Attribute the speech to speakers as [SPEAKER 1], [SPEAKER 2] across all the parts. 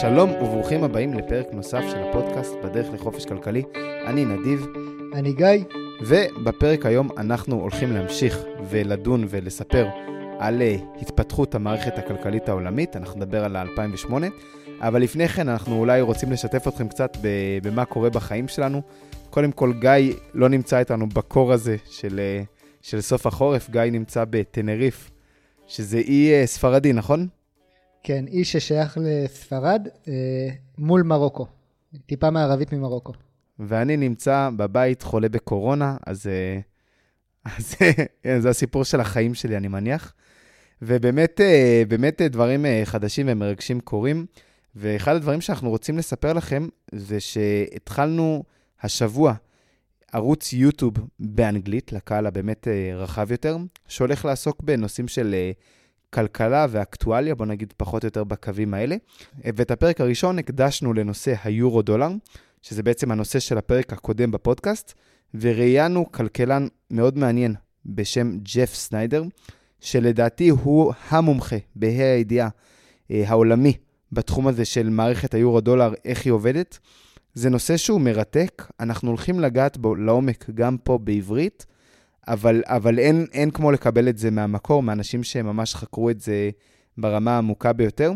[SPEAKER 1] שלום וברוכים הבאים לפרק נוסף של הפודקאסט בדרך לחופש כלכלי. אני נדיב.
[SPEAKER 2] אני גיא.
[SPEAKER 1] ובפרק היום אנחנו הולכים להמשיך ולדון ולספר על אה, התפתחות המערכת הכלכלית העולמית, אנחנו נדבר על ה-2008, אבל לפני כן אנחנו אולי רוצים לשתף אתכם קצת במה קורה בחיים שלנו. קודם כל, גיא לא נמצא איתנו בקור הזה של, אה, של סוף החורף, גיא נמצא בטנריף, שזה אי אה, ספרדי, נכון?
[SPEAKER 2] כן, אי ששייך לספרד אה, מול מרוקו, טיפה מערבית ממרוקו.
[SPEAKER 1] ואני נמצא בבית חולה בקורונה, אז, אה, אז אה, זה הסיפור של החיים שלי, אני מניח. ובאמת, באמת דברים חדשים ומרגשים קורים. ואחד הדברים שאנחנו רוצים לספר לכם זה שהתחלנו השבוע ערוץ יוטיוב באנגלית, לקהל הבאמת רחב יותר, שהולך לעסוק בנושאים של כלכלה ואקטואליה, בוא נגיד פחות או יותר בקווים האלה. ואת הפרק הראשון הקדשנו לנושא היורו-דולר, שזה בעצם הנושא של הפרק הקודם בפודקאסט, וראיינו כלכלן מאוד מעניין בשם ג'ף סניידר, שלדעתי הוא המומחה, בה"א הידיעה אה, העולמי, בתחום הזה של מערכת היורו-דולר, איך היא עובדת. זה נושא שהוא מרתק, אנחנו הולכים לגעת בו לעומק גם פה בעברית, אבל, אבל אין, אין כמו לקבל את זה מהמקור, מאנשים שממש חקרו את זה ברמה העמוקה ביותר.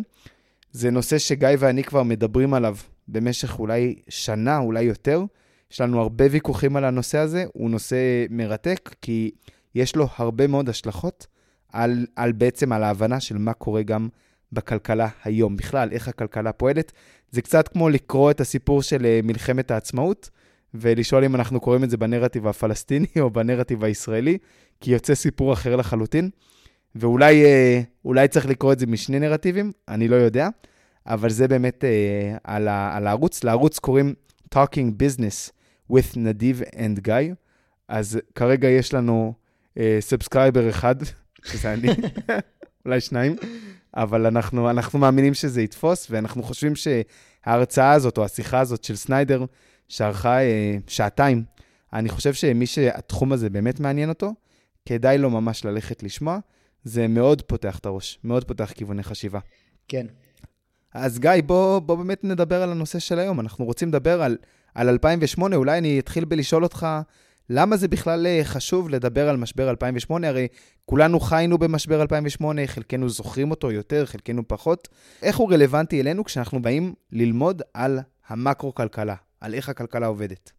[SPEAKER 1] זה נושא שגיא ואני כבר מדברים עליו במשך אולי שנה, אולי יותר. יש לנו הרבה ויכוחים על הנושא הזה, הוא נושא מרתק, כי יש לו הרבה מאוד השלכות על, על בעצם על ההבנה של מה קורה גם בכלכלה היום. בכלל, איך הכלכלה פועלת. זה קצת כמו לקרוא את הסיפור של אה, מלחמת העצמאות, ולשאול אם אנחנו קוראים את זה בנרטיב הפלסטיני או בנרטיב הישראלי, כי יוצא סיפור אחר לחלוטין. ואולי אה, צריך לקרוא את זה משני נרטיבים, אני לא יודע, אבל זה באמת אה, על, ה, על הערוץ. לערוץ קוראים Talking Business with נדיב and Guy, אז כרגע יש לנו subscriber אה, אחד, שזה אני, אולי שניים, אבל אנחנו, אנחנו מאמינים שזה יתפוס, ואנחנו חושבים שההרצאה הזאת, או השיחה הזאת של סניידר, שארכה אה, שעתיים. אני חושב שמי שהתחום הזה באמת מעניין אותו, כדאי לו ממש ללכת לשמוע. זה מאוד פותח את הראש, מאוד פותח כיווני חשיבה.
[SPEAKER 2] כן.
[SPEAKER 1] אז גיא, בוא, בוא באמת נדבר על הנושא של היום. אנחנו רוצים לדבר על, על 2008, אולי אני אתחיל בלשאול אותך, למה זה בכלל אה, חשוב לדבר על משבר 2008? הרי כולנו חיינו במשבר 2008, חלקנו זוכרים אותו יותר, חלקנו פחות. איך הוא רלוונטי אלינו כשאנחנו באים ללמוד על המקרו-כלכלה, על איך הכלכלה עובדת.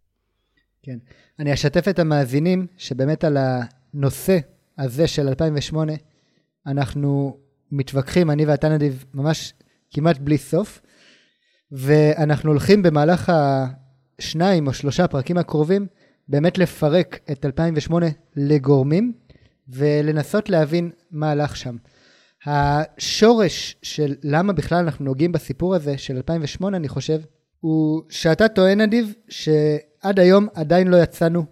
[SPEAKER 2] כן. אני אשתף את המאזינים שבאמת על הנושא הזה של 2008, אנחנו מתווכחים, אני ואתה נדיב, ממש כמעט בלי סוף, ואנחנו הולכים במהלך השניים או שלושה פרקים הקרובים, באמת לפרק את 2008 לגורמים, ולנסות להבין מה הלך שם. השורש של למה בכלל אנחנו נוגעים בסיפור הזה של 2008, אני חושב, הוא שאתה טוען, נדיב, שעד היום עדיין לא יצאנו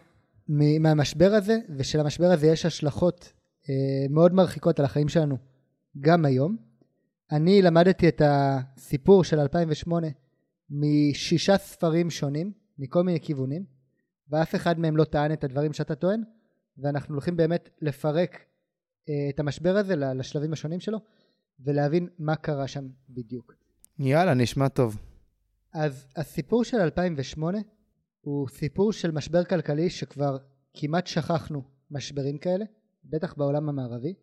[SPEAKER 2] מהמשבר הזה, ושלמשבר הזה יש השלכות אה, מאוד מרחיקות על החיים שלנו גם היום. אני למדתי את הסיפור של 2008 משישה ספרים שונים, מכל מיני כיוונים, ואף אחד מהם לא טען את הדברים שאתה טוען, ואנחנו הולכים באמת לפרק אה, את המשבר הזה לשלבים השונים שלו, ולהבין מה קרה שם בדיוק.
[SPEAKER 1] יאללה, נשמע טוב.
[SPEAKER 2] אז הסיפור של 2008 הוא סיפור של משבר כלכלי שכבר כמעט שכחנו משברים כאלה, בטח בעולם המערבי.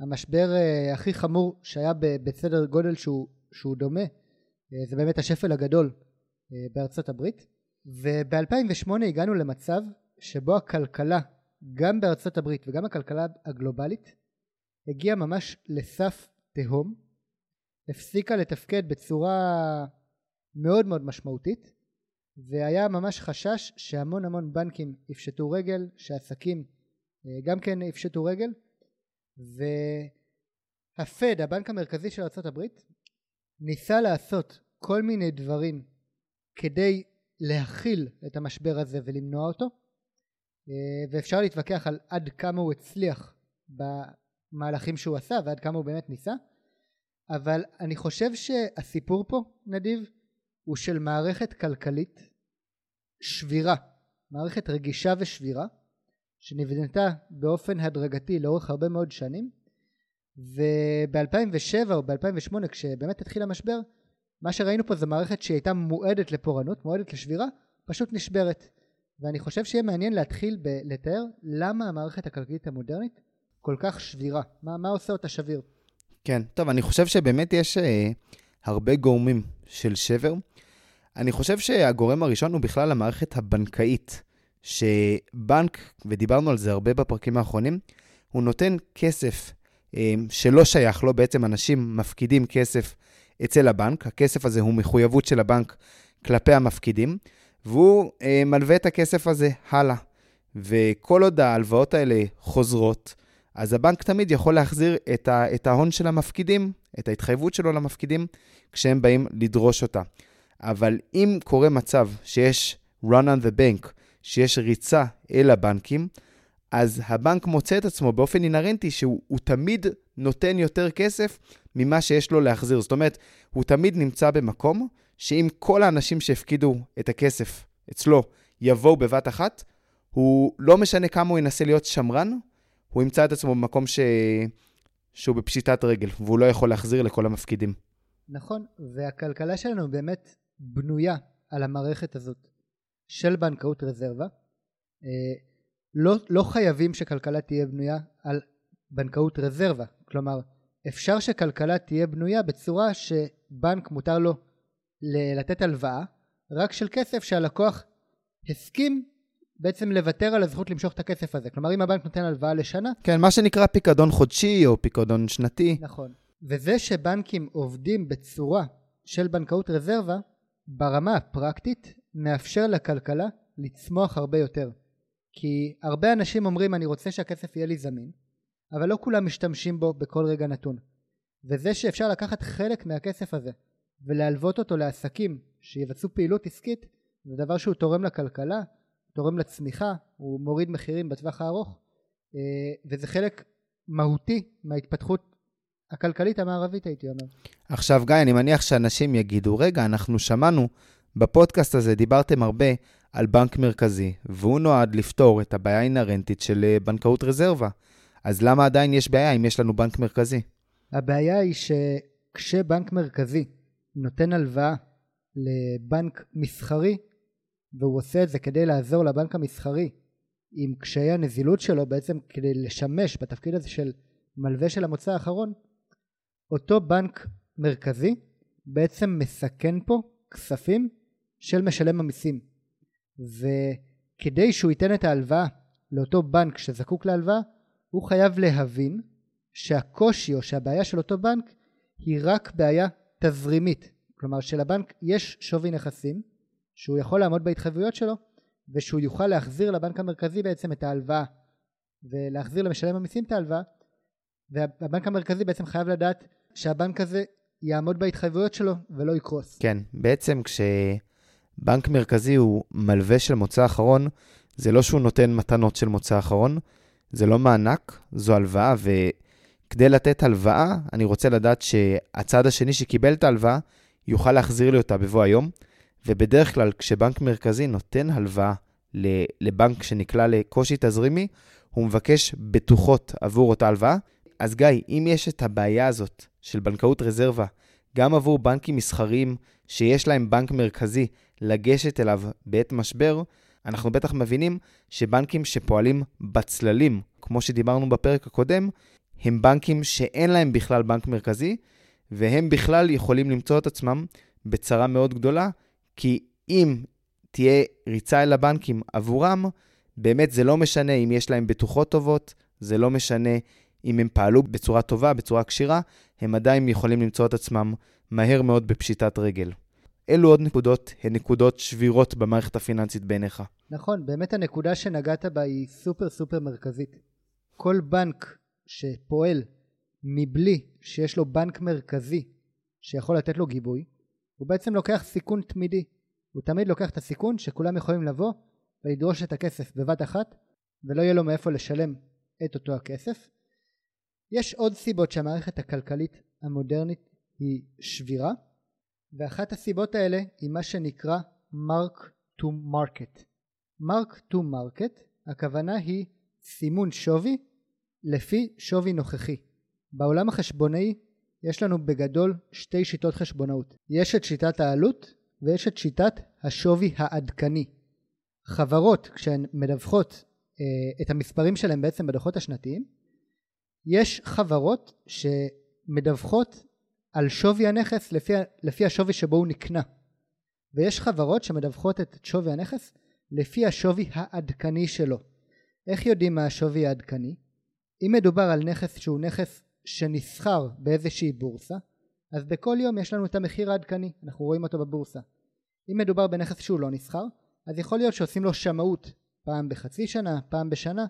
[SPEAKER 2] המשבר uh, הכי חמור שהיה בסדר גודל שהוא, שהוא דומה uh, זה באמת השפל הגדול uh, בארצות הברית וב-2008 הגענו למצב שבו הכלכלה גם בארצות הברית וגם הכלכלה הגלובלית הגיעה ממש לסף תהום הפסיקה לתפקד בצורה מאוד מאוד משמעותית והיה ממש חשש שהמון המון בנקים יפשטו רגל, שעסקים אה, גם כן יפשטו רגל והפד, הבנק המרכזי של ארה"ב, ניסה לעשות כל מיני דברים כדי להכיל את המשבר הזה ולמנוע אותו אה, ואפשר להתווכח על עד כמה הוא הצליח במהלכים שהוא עשה ועד כמה הוא באמת ניסה אבל אני חושב שהסיפור פה נדיב הוא של מערכת כלכלית שבירה, מערכת רגישה ושבירה, שנבנתה באופן הדרגתי לאורך הרבה מאוד שנים, וב-2007 או ב-2008 כשבאמת התחיל המשבר, מה שראינו פה זה מערכת שהיא הייתה מועדת לפורענות, מועדת לשבירה, פשוט נשברת. ואני חושב שיהיה מעניין להתחיל ב- לתאר למה המערכת הכלכלית המודרנית כל כך שבירה. מה, מה עושה אותה שביר?
[SPEAKER 1] כן, טוב, אני חושב שבאמת יש אה, הרבה גורמים של שבר. אני חושב שהגורם הראשון הוא בכלל המערכת הבנקאית, שבנק, ודיברנו על זה הרבה בפרקים האחרונים, הוא נותן כסף אה, שלא שייך לו, בעצם אנשים מפקידים כסף אצל הבנק, הכסף הזה הוא מחויבות של הבנק כלפי המפקידים, והוא אה, מלווה את הכסף הזה הלאה. וכל עוד ההלוואות האלה חוזרות, אז הבנק תמיד יכול להחזיר את, ההון של המפקידים, את ההתחייבות שלו למפקידים, כשהם באים לדרוש אותה. אבל אם קורה מצב שיש run on the bank, שיש ריצה אל הבנקים, אז הבנק מוצא את עצמו באופן אינהרנטי שהוא תמיד נותן יותר כסף ממה שיש לו להחזיר. זאת אומרת, הוא תמיד נמצא במקום שאם כל האנשים שהפקידו את הכסף אצלו יבואו בבת אחת, הוא לא משנה כמה הוא ינסה להיות שמרן, הוא ימצא את עצמו במקום ש... שהוא בפשיטת רגל, והוא לא יכול להחזיר לכל המפקידים.
[SPEAKER 2] נכון, והכלכלה שלנו באמת בנויה על המערכת הזאת של בנקאות רזרבה. אה, לא, לא חייבים שכלכלה תהיה בנויה על בנקאות רזרבה. כלומר, אפשר שכלכלה תהיה בנויה בצורה שבנק מותר לו לתת הלוואה, רק של כסף שהלקוח הסכים בעצם לוותר על הזכות למשוך את הכסף הזה. כלומר, אם הבנק נותן הלוואה לשנה...
[SPEAKER 1] כן, מה שנקרא פיקדון חודשי או פיקדון שנתי.
[SPEAKER 2] נכון. וזה שבנקים עובדים בצורה של בנקאות רזרבה, ברמה הפרקטית, מאפשר לכלכלה לצמוח הרבה יותר. כי הרבה אנשים אומרים, אני רוצה שהכסף יהיה לי זמין, אבל לא כולם משתמשים בו בכל רגע נתון. וזה שאפשר לקחת חלק מהכסף הזה ולהלוות אותו לעסקים שיבצעו פעילות עסקית, זה דבר שהוא תורם לכלכלה, תורם לצמיחה, הוא מוריד מחירים בטווח הארוך, אה, וזה חלק מהותי מההתפתחות הכלכלית המערבית הייתי אומר.
[SPEAKER 1] עכשיו גיא, אני מניח שאנשים יגידו, רגע, אנחנו שמענו בפודקאסט הזה, דיברתם הרבה על בנק מרכזי, והוא נועד לפתור את הבעיה האינהרנטית של אה, בנקאות רזרבה. אז למה עדיין יש בעיה אם יש לנו בנק מרכזי?
[SPEAKER 2] הבעיה היא שכשבנק מרכזי נותן הלוואה לבנק מסחרי, והוא עושה את זה כדי לעזור לבנק המסחרי עם קשיי הנזילות שלו, בעצם כדי לשמש בתפקיד הזה של מלווה של המוצא האחרון, אותו בנק מרכזי בעצם מסכן פה כספים של משלם המיסים. וכדי שהוא ייתן את ההלוואה לאותו בנק שזקוק להלוואה, הוא חייב להבין שהקושי או שהבעיה של אותו בנק היא רק בעיה תזרימית. כלומר שלבנק יש שווי נכסים שהוא יכול לעמוד בהתחייבויות שלו ושהוא יוכל להחזיר לבנק המרכזי בעצם את ההלוואה ולהחזיר למשלם המיסים את ההלוואה והבנק המרכזי בעצם חייב לדעת שהבנק הזה יעמוד בהתחייבויות שלו ולא יקרוס.
[SPEAKER 1] כן, בעצם כשבנק מרכזי הוא מלווה של מוצא אחרון, זה לא שהוא נותן מתנות של מוצא אחרון, זה לא מענק, זו הלוואה, וכדי לתת הלוואה, אני רוצה לדעת שהצד השני שקיבל את ההלוואה, יוכל להחזיר לי אותה בבוא היום. ובדרך כלל, כשבנק מרכזי נותן הלוואה לבנק שנקלע לקושי תזרימי, הוא מבקש בטוחות עבור אותה הלוואה. אז גיא, אם יש את הבעיה הזאת של בנקאות רזרבה, גם עבור בנקים מסחריים שיש להם בנק מרכזי לגשת אליו בעת משבר, אנחנו בטח מבינים שבנקים שפועלים בצללים, כמו שדיברנו בפרק הקודם, הם בנקים שאין להם בכלל בנק מרכזי, והם בכלל יכולים למצוא את עצמם בצרה מאוד גדולה, כי אם תהיה ריצה אל הבנקים עבורם, באמת זה לא משנה אם יש להם בטוחות טובות, זה לא משנה אם הם פעלו בצורה טובה, בצורה כשירה, הם עדיין יכולים למצוא את עצמם מהר מאוד בפשיטת רגל. אילו עוד נקודות הן נקודות שבירות במערכת הפיננסית בעיניך?
[SPEAKER 2] נכון, באמת הנקודה שנגעת בה היא סופר סופר מרכזית. כל בנק שפועל מבלי שיש לו בנק מרכזי שיכול לתת לו גיבוי, הוא בעצם לוקח סיכון תמידי. הוא תמיד לוקח את הסיכון שכולם יכולים לבוא ולדרוש את הכסף בבת אחת ולא יהיה לו מאיפה לשלם את אותו הכסף. יש עוד סיבות שהמערכת הכלכלית המודרנית היא שבירה ואחת הסיבות האלה היא מה שנקרא mark to market. mark to market הכוונה היא סימון שווי לפי שווי נוכחי. בעולם החשבונאי יש לנו בגדול שתי שיטות חשבונאות. יש את שיטת העלות ויש את שיטת השווי העדכני. חברות, כשהן מדווחות אה, את המספרים שלהן בעצם בדוחות השנתיים, יש חברות שמדווחות על שווי הנכס לפי, לפי השווי שבו הוא נקנה. ויש חברות שמדווחות את שווי הנכס לפי השווי העדכני שלו. איך יודעים מה השווי העדכני? אם מדובר על נכס שהוא נכס שנסחר באיזושהי בורסה, אז בכל יום יש לנו את המחיר העדכני, אנחנו רואים אותו בבורסה. אם מדובר בנכס שהוא לא נסחר, אז יכול להיות שעושים לו שמאות פעם בחצי שנה, פעם בשנה,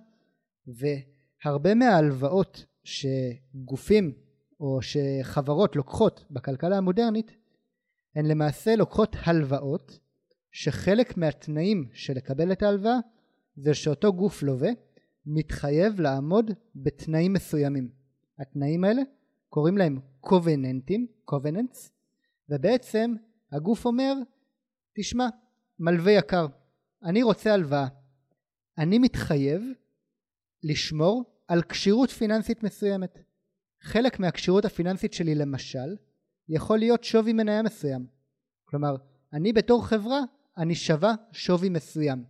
[SPEAKER 2] והרבה מההלוואות שגופים או שחברות לוקחות בכלכלה המודרנית, הן למעשה לוקחות הלוואות שחלק מהתנאים של לקבל את ההלוואה זה שאותו גוף לווה מתחייב לעמוד בתנאים מסוימים. התנאים האלה קוראים להם קובננטים, קובננטס, ובעצם הגוף אומר, תשמע, מלווה יקר, אני רוצה הלוואה. אני מתחייב לשמור על כשירות פיננסית מסוימת. חלק מהכשירות הפיננסית שלי למשל יכול להיות שווי מניה מסוים. כלומר, אני בתור חברה, אני שווה שווי מסוים.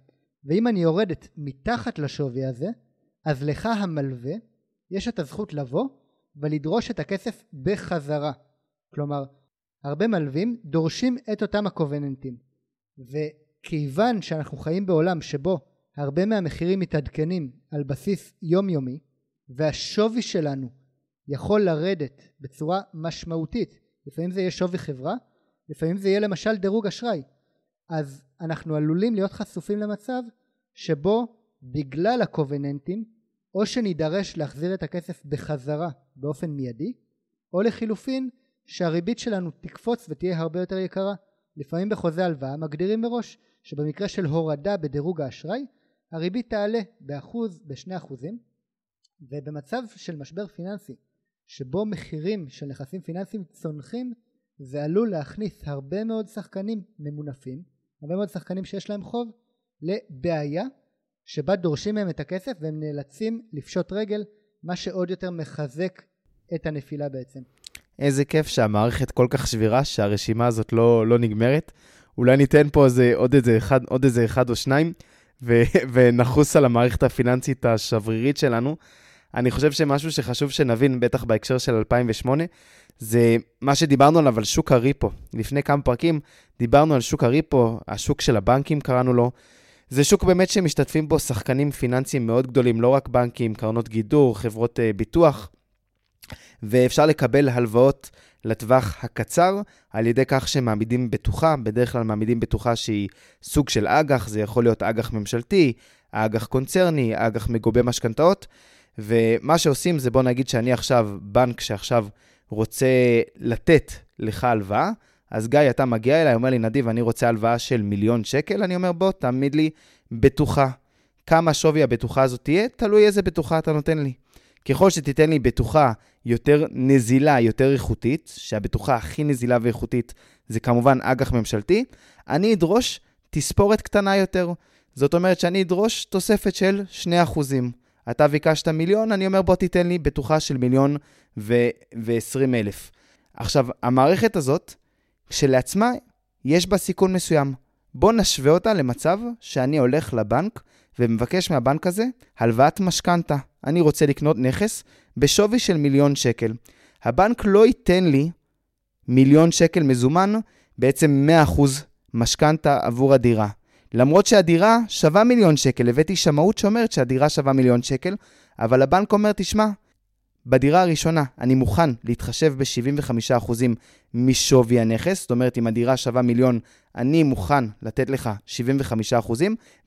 [SPEAKER 2] ואם אני יורדת מתחת לשווי הזה, אז לך המלווה יש את הזכות לבוא ולדרוש את הכסף בחזרה. כלומר, הרבה מלווים דורשים את אותם הקובננטים. וכיוון שאנחנו חיים בעולם שבו הרבה מהמחירים מתעדכנים על בסיס יומיומי, והשווי שלנו יכול לרדת בצורה משמעותית, לפעמים זה יהיה שווי חברה, לפעמים זה יהיה למשל דירוג אשראי, אז אנחנו עלולים להיות חשופים למצב שבו בגלל הקובננטים או שנידרש להחזיר את הכסף בחזרה באופן מיידי או לחילופין שהריבית שלנו תקפוץ ותהיה הרבה יותר יקרה. לפעמים בחוזה הלוואה מגדירים מראש שבמקרה של הורדה בדירוג האשראי הריבית תעלה באחוז, בשני אחוזים ובמצב של משבר פיננסי שבו מחירים של נכסים פיננסיים צונחים זה עלול להכניס הרבה מאוד שחקנים ממונפים, הרבה מאוד שחקנים שיש להם חוב לבעיה שבה דורשים מהם את הכסף והם נאלצים לפשוט רגל מה שעוד יותר מחזק את הנפילה בעצם.
[SPEAKER 1] איזה כיף שהמערכת כל כך שבירה שהרשימה הזאת לא, לא נגמרת. אולי ניתן פה איזה, עוד, איזה אחד, עוד איזה אחד או שניים ו, ונחוס על המערכת הפיננסית השברירית שלנו. אני חושב שמשהו שחשוב שנבין, בטח בהקשר של 2008, זה מה שדיברנו עליו, על שוק הריפו. לפני כמה פרקים דיברנו על שוק הריפו, השוק של הבנקים קראנו לו. זה שוק באמת שמשתתפים בו שחקנים פיננסיים מאוד גדולים, לא רק בנקים, קרנות גידור, חברות uh, ביטוח, ואפשר לקבל הלוואות לטווח הקצר על ידי כך שמעמידים בטוחה, בדרך כלל מעמידים בטוחה שהיא סוג של אג"ח, זה יכול להיות אג"ח ממשלתי, אג"ח קונצרני, אג"ח מגובה משכנתאות, ומה שעושים זה בוא נגיד שאני עכשיו בנק שעכשיו רוצה לתת לך הלוואה, אז גיא, אתה מגיע אליי, אומר לי, נדיב, אני רוצה הלוואה של מיליון שקל, אני אומר, בוא, תעמיד לי בטוחה. כמה שווי הבטוחה הזאת תהיה, תלוי איזה בטוחה אתה נותן לי. ככל שתיתן לי בטוחה יותר נזילה, יותר איכותית, שהבטוחה הכי נזילה ואיכותית זה כמובן אג"ח ממשלתי, אני אדרוש תספורת קטנה יותר. זאת אומרת שאני אדרוש תוספת של 2%. אתה ביקשת מיליון, אני אומר בוא תיתן לי בטוחה של מיליון ו-20 אלף. עכשיו, המערכת הזאת, כשלעצמה, יש בה סיכון מסוים. בוא נשווה אותה למצב שאני הולך לבנק ומבקש מהבנק הזה הלוואת משכנתה. אני רוצה לקנות נכס בשווי של מיליון שקל. הבנק לא ייתן לי מיליון שקל מזומן, בעצם 100% משכנתה עבור הדירה. למרות שהדירה שווה מיליון שקל, הבאתי שמאות שאומרת שהדירה שווה מיליון שקל, אבל הבנק אומר, תשמע, בדירה הראשונה אני מוכן להתחשב ב-75% משווי הנכס, זאת אומרת, אם הדירה שווה מיליון, אני מוכן לתת לך 75%,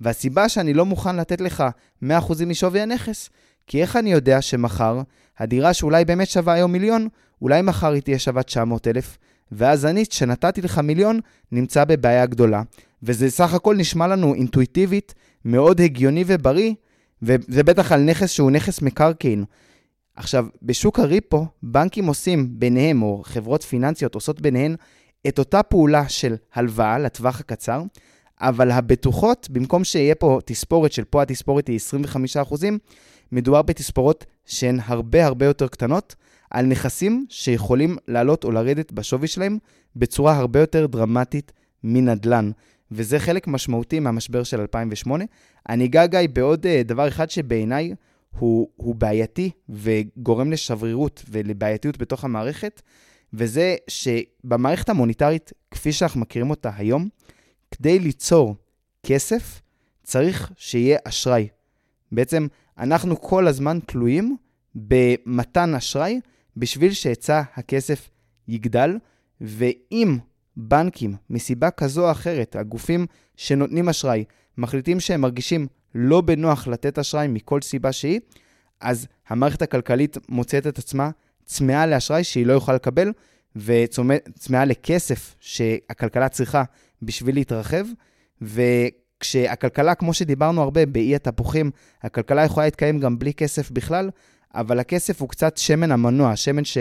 [SPEAKER 1] והסיבה שאני לא מוכן לתת לך 100% משווי הנכס, כי איך אני יודע שמחר, הדירה שאולי באמת שווה היום מיליון, אולי מחר היא תהיה שווה 900,000, ואז אני, שנתתי לך מיליון, נמצא בבעיה גדולה. וזה סך הכל נשמע לנו אינטואיטיבית, מאוד הגיוני ובריא, וזה בטח על נכס שהוא נכס מקרקעין. עכשיו, בשוק הריפו, בנקים עושים ביניהם, או חברות פיננסיות עושות ביניהן, את אותה פעולה של הלוואה לטווח הקצר, אבל הבטוחות, במקום שיהיה פה תספורת של פה התספורת היא 25%, מדובר בתספורות שהן הרבה הרבה יותר קטנות, על נכסים שיכולים לעלות או לרדת בשווי שלהם בצורה הרבה יותר דרמטית מנדל"ן. וזה חלק משמעותי מהמשבר של 2008. אני אגע גיא בעוד uh, דבר אחד שבעיניי הוא, הוא בעייתי וגורם לשברירות ולבעייתיות בתוך המערכת, וזה שבמערכת המוניטרית, כפי שאנחנו מכירים אותה היום, כדי ליצור כסף, צריך שיהיה אשראי. בעצם אנחנו כל הזמן תלויים במתן אשראי בשביל שהיצע הכסף יגדל, ואם בנקים, מסיבה כזו או אחרת, הגופים שנותנים אשראי, מחליטים שהם מרגישים לא בנוח לתת אשראי מכל סיבה שהיא, אז המערכת הכלכלית מוצאת את עצמה צמאה לאשראי שהיא לא יכולה לקבל, וצמאה לכסף שהכלכלה צריכה בשביל להתרחב, וכשהכלכלה, כמו שדיברנו הרבה באי התפוחים, הכלכלה יכולה להתקיים גם בלי כסף בכלל, אבל הכסף הוא קצת שמן המנוע, שמן ש...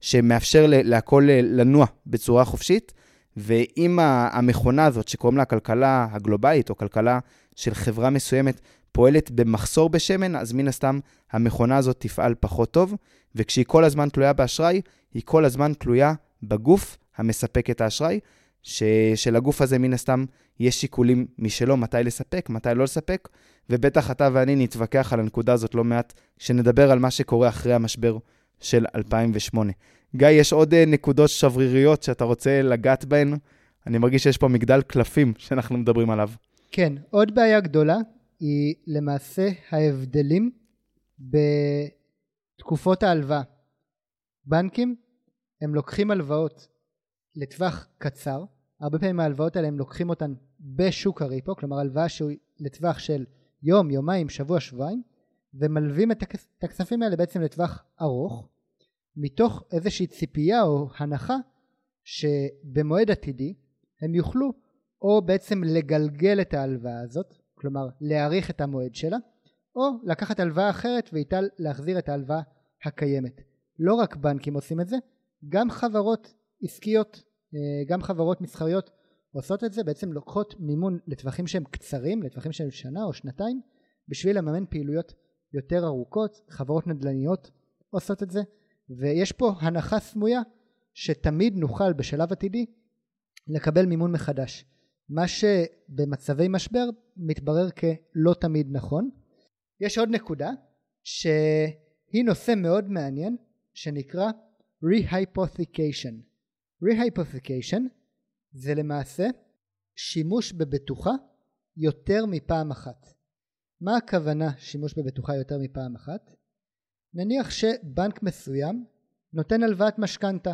[SPEAKER 1] שמאפשר להכל לנוע בצורה חופשית, ואם המכונה הזאת, שקוראים לה הכלכלה הגלובלית, או כלכלה של חברה מסוימת, פועלת במחסור בשמן, אז מן הסתם המכונה הזאת תפעל פחות טוב, וכשהיא כל הזמן תלויה באשראי, היא כל הזמן תלויה בגוף המספק את האשראי, שלגוף הזה מן הסתם יש שיקולים משלו מתי לספק, מתי לא לספק, ובטח אתה ואני נתווכח על הנקודה הזאת לא מעט, כשנדבר על מה שקורה אחרי המשבר של 2008. גיא, יש עוד uh, נקודות שבריריות שאתה רוצה לגעת בהן? אני מרגיש שיש פה מגדל קלפים שאנחנו מדברים עליו.
[SPEAKER 2] כן, עוד בעיה גדולה היא למעשה ההבדלים בתקופות ההלוואה. בנקים, הם לוקחים הלוואות לטווח קצר, הרבה פעמים ההלוואות האלה הם לוקחים אותן בשוק הריפו, כלומר הלוואה שהיא לטווח של יום, יומיים, שבוע, שבועיים, ומלווים את הכספים האלה בעצם לטווח ארוך, מתוך איזושהי ציפייה או הנחה שבמועד עתידי הם יוכלו או בעצם לגלגל את ההלוואה הזאת, כלומר להאריך את המועד שלה, או לקחת הלוואה אחרת ואיתה להחזיר את ההלוואה הקיימת. לא רק בנקים עושים את זה, גם חברות עסקיות, אה, גם חברות מסחריות עושות את זה, בעצם לוקחות מימון לטווחים שהם קצרים, לטווחים שהם שנה או שנתיים, בשביל לממן פעילויות יותר ארוכות, חברות נדל"ניות עושות את זה, ויש פה הנחה סמויה שתמיד נוכל בשלב עתידי לקבל מימון מחדש. מה שבמצבי משבר מתברר כלא תמיד נכון. יש עוד נקודה שהיא נושא מאוד מעניין שנקרא Rehypothecation. Rehypothecation זה למעשה שימוש בבטוחה יותר מפעם אחת. מה הכוונה שימוש בבטוחה יותר מפעם אחת? נניח שבנק מסוים נותן הלוואת משכנתה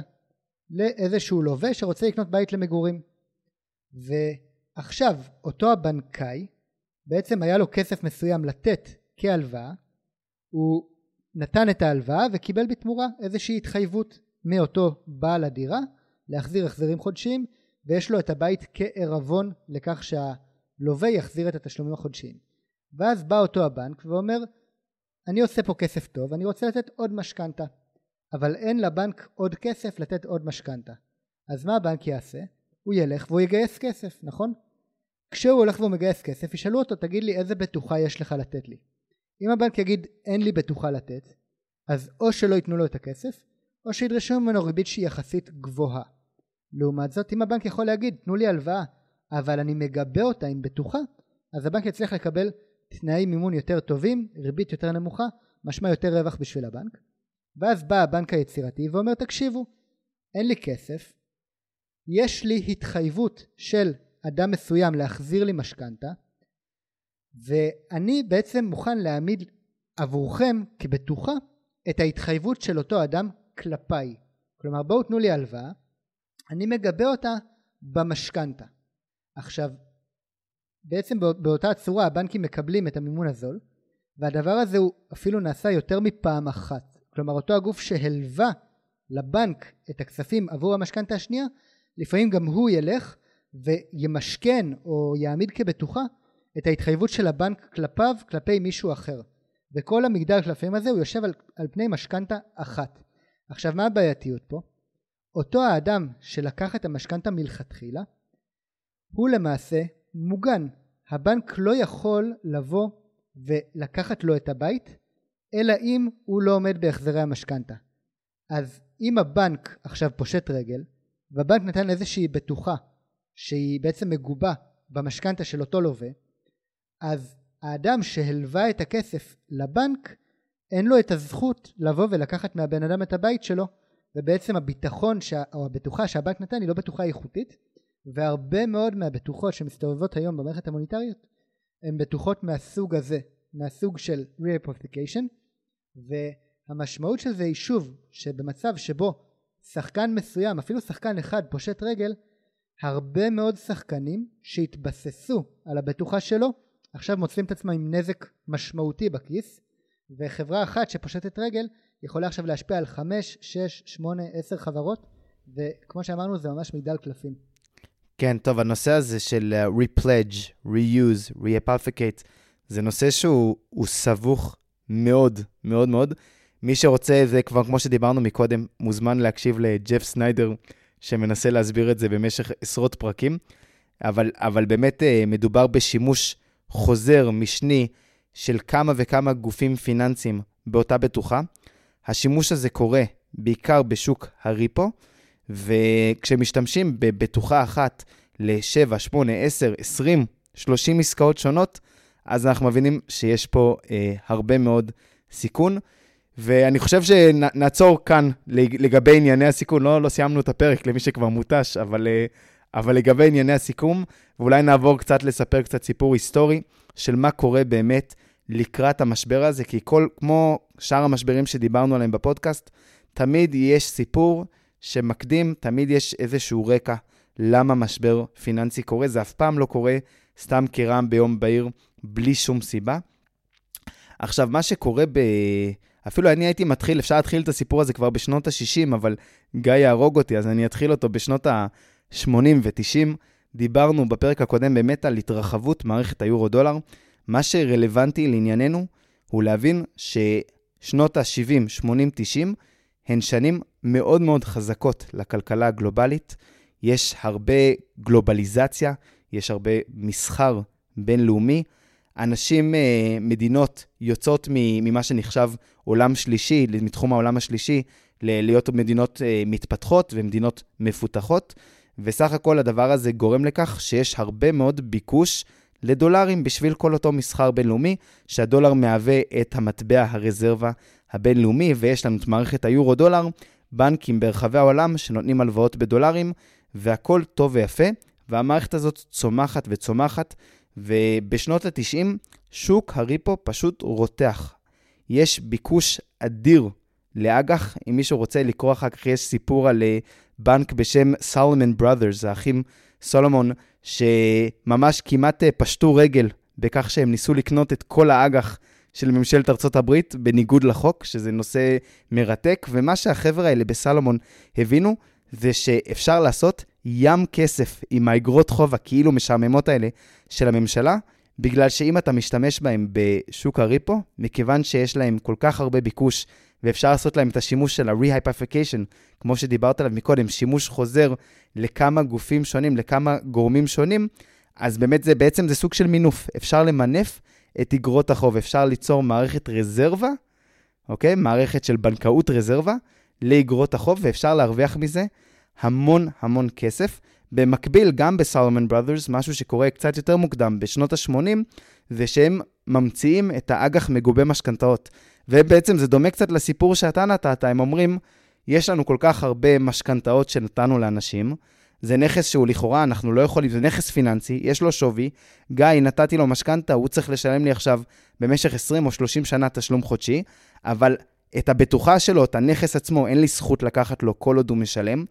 [SPEAKER 2] לאיזשהו לווה שרוצה לקנות בית למגורים ועכשיו אותו הבנקאי בעצם היה לו כסף מסוים לתת כהלוואה הוא נתן את ההלוואה וקיבל בתמורה איזושהי התחייבות מאותו בעל הדירה להחזיר החזרים חודשיים ויש לו את הבית כערבון לכך שהלווה יחזיר את התשלומים החודשיים ואז בא אותו הבנק ואומר אני עושה פה כסף טוב, אני רוצה לתת עוד משכנתה, אבל אין לבנק עוד כסף לתת עוד משכנתה. אז מה הבנק יעשה? הוא ילך והוא יגייס כסף, נכון? כשהוא הולך והוא מגייס כסף, ישאלו אותו, תגיד לי איזה בטוחה יש לך לתת לי. אם הבנק יגיד אין לי בטוחה לתת, אז או שלא ייתנו לו את הכסף, או שידרשו ממנו ריבית שהיא יחסית גבוהה. לעומת זאת, אם הבנק יכול להגיד, תנו לי הלוואה, אבל אני מגבה אותה עם בטוחה, אז הבנק יצליח לקבל תנאי מימון יותר טובים, ריבית יותר נמוכה, משמע יותר רווח בשביל הבנק. ואז בא הבנק היצירתי ואומר תקשיבו, אין לי כסף, יש לי התחייבות של אדם מסוים להחזיר לי משכנתה, ואני בעצם מוכן להעמיד עבורכם כבטוחה את ההתחייבות של אותו אדם כלפיי. כלומר בואו תנו לי הלוואה, אני מגבה אותה במשכנתה. עכשיו בעצם באותה צורה הבנקים מקבלים את המימון הזול והדבר הזה הוא אפילו נעשה יותר מפעם אחת כלומר אותו הגוף שהלווה לבנק את הכספים עבור המשכנתה השנייה לפעמים גם הוא ילך וימשכן או יעמיד כבטוחה את ההתחייבות של הבנק כלפיו כלפי מישהו אחר וכל המגדל קלפים הזה הוא יושב על, על פני משכנתה אחת עכשיו מה הבעייתיות פה? אותו האדם שלקח את המשכנתה מלכתחילה הוא למעשה מוגן. הבנק לא יכול לבוא ולקחת לו את הבית, אלא אם הוא לא עומד בהחזרי המשכנתה. אז אם הבנק עכשיו פושט רגל, והבנק נתן איזושהי בטוחה שהיא בעצם מגובה במשכנתה של אותו לווה, אז האדם שהלווה את הכסף לבנק, אין לו את הזכות לבוא ולקחת מהבן אדם את הבית שלו, ובעצם הביטחון שה, או הבטוחה שהבנק נתן היא לא בטוחה איכותית, והרבה מאוד מהבטוחות שמסתובבות היום במערכת המוניטריות הן בטוחות מהסוג הזה, מהסוג של re-application, והמשמעות של זה היא שוב שבמצב שבו שחקן מסוים, אפילו שחקן אחד פושט רגל, הרבה מאוד שחקנים שהתבססו על הבטוחה שלו עכשיו מוצאים את עצמם עם נזק משמעותי בכיס וחברה אחת שפושטת רגל יכולה עכשיו להשפיע על 5, 6, 8, 10 חברות וכמו שאמרנו זה ממש מידל קלפים.
[SPEAKER 1] כן, טוב, הנושא הזה של uh, repledge, reuse, re-apalficate, זה נושא שהוא סבוך מאוד, מאוד מאוד. מי שרוצה, זה כבר כמו שדיברנו מקודם, מוזמן להקשיב לג'ף סניידר, שמנסה להסביר את זה במשך עשרות פרקים, אבל, אבל באמת uh, מדובר בשימוש חוזר, משני, של כמה וכמה גופים פיננסיים באותה בטוחה. השימוש הזה קורה בעיקר בשוק הריפו, וכשמשתמשים בבטוחה אחת ל-7, 8, 10, 20, 30 עסקאות שונות, אז אנחנו מבינים שיש פה אה, הרבה מאוד סיכון. ואני חושב שנעצור כאן לגבי ענייני הסיכון. לא, לא סיימנו את הפרק למי שכבר מותש, אבל, אה, אבל לגבי ענייני הסיכום, ואולי נעבור קצת לספר קצת סיפור היסטורי של מה קורה באמת לקראת המשבר הזה, כי כל, כמו שאר המשברים שדיברנו עליהם בפודקאסט, תמיד יש סיפור שמקדים, תמיד יש איזשהו רקע למה משבר פיננסי קורה. זה אף פעם לא קורה סתם כרעם ביום בהיר, בלי שום סיבה. עכשיו, מה שקורה ב... אפילו אני הייתי מתחיל, אפשר להתחיל את הסיפור הזה כבר בשנות ה-60, אבל גיא יהרוג אותי, אז אני אתחיל אותו בשנות ה-80 ו-90. דיברנו בפרק הקודם באמת על התרחבות מערכת היורו-דולר. מה שרלוונטי לענייננו הוא להבין ששנות ה-70, 80, 90 הן שנים מאוד מאוד חזקות לכלכלה הגלובלית. יש הרבה גלובליזציה, יש הרבה מסחר בינלאומי. אנשים, אה, מדינות יוצאות ממה שנחשב עולם שלישי, מתחום העולם השלישי, להיות מדינות אה, מתפתחות ומדינות מפותחות, וסך הכל הדבר הזה גורם לכך שיש הרבה מאוד ביקוש לדולרים בשביל כל אותו מסחר בינלאומי, שהדולר מהווה את המטבע הרזרבה הבינלאומי, ויש לנו את מערכת היורו-דולר, בנקים ברחבי העולם שנותנים הלוואות בדולרים, והכול טוב ויפה, והמערכת הזאת צומחת וצומחת, ובשנות ה-90 שוק הריפו פשוט רותח. יש ביקוש אדיר לאג"ח, אם מישהו רוצה לקרוא אחר כך, יש סיפור על אה, בנק בשם סולומון בראדרס, האחים סולומון, שממש כמעט אה, פשטו רגל בכך שהם ניסו לקנות את כל האג"ח של ממשלת ארצות הברית, בניגוד לחוק, שזה נושא מרתק, ומה שהחבר'ה האלה בסלומון הבינו, זה שאפשר לעשות ים כסף עם האגרות חוב הכאילו משעממות האלה של הממשלה, בגלל שאם אתה משתמש בהם בשוק הריפו, מכיוון שיש להם כל כך הרבה ביקוש, ואפשר לעשות להם את השימוש של ה-rehypification, כמו שדיברת עליו מקודם, שימוש חוזר לכמה גופים שונים, לכמה גורמים שונים, אז באמת זה בעצם זה סוג של מינוף. אפשר למנף את אגרות החוב, אפשר ליצור מערכת רזרבה, אוקיי? מערכת של בנקאות רזרבה לאגרות החוב, ואפשר להרוויח מזה המון המון כסף. במקביל, גם בסלמן בראדרס, משהו שקורה קצת יותר מוקדם, בשנות ה-80, זה שהם ממציאים את האג"ח מגובה משכנתאות. ובעצם זה דומה קצת לסיפור שאתה נתת, הם אומרים, יש לנו כל כך הרבה משכנתאות שנתנו לאנשים, זה נכס שהוא לכאורה, אנחנו לא יכולים, זה נכס פיננסי, יש לו שווי. גיא, נתתי לו משכנתה, הוא צריך לשלם לי עכשיו במשך 20 או 30 שנה תשלום חודשי, אבל את הבטוחה שלו, את הנכס עצמו, אין לי זכות לקחת לו כל עוד הוא משלם.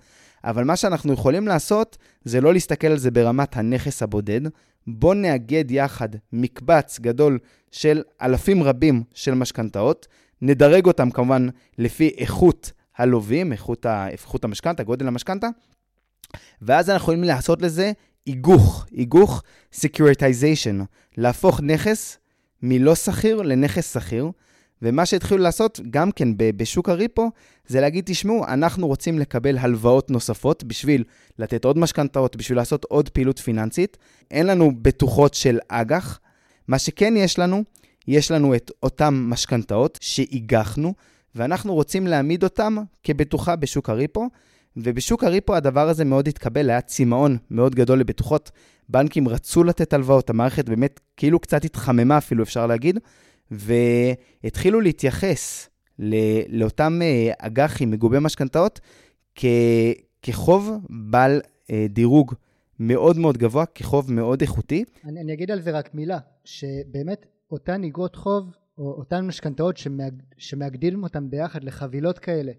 [SPEAKER 1] אבל מה שאנחנו יכולים לעשות, זה לא להסתכל על זה ברמת הנכס הבודד. בואו נאגד יחד מקבץ גדול של אלפים רבים של משכנתאות, נדרג אותם כמובן לפי איכות הלווים, איכות, ה... איכות המשכנתה, גודל המשכנתה, ואז אנחנו יכולים לעשות לזה היגוך, היגוך securitization, להפוך נכס מלא שכיר לנכס שכיר. ומה שהתחילו לעשות, גם כן בשוק הריפו, זה להגיד, תשמעו, אנחנו רוצים לקבל הלוואות נוספות בשביל לתת עוד משכנתאות, בשביל לעשות עוד פעילות פיננסית. אין לנו בטוחות של אג"ח. מה שכן יש לנו, יש לנו את אותן משכנתאות שהיגחנו, ואנחנו רוצים להעמיד אותם כבטוחה בשוק הריפו, ובשוק הריפו הדבר הזה מאוד התקבל, היה צמאון מאוד גדול לבטוחות. בנקים רצו לתת הלוואות, המערכת באמת כאילו קצת התחממה אפילו, אפשר להגיד, והתחילו להתייחס לאותם אה, אג"חים מגובי משכנתאות כחוב בעל אה, דירוג מאוד מאוד גבוה, כחוב מאוד איכותי.
[SPEAKER 2] אני, אני אגיד על זה רק מילה, שבאמת אותן איגרות חוב, או אותן משכנתאות שמאג, שמאגדים אותן ביחד לחבילות כאלה,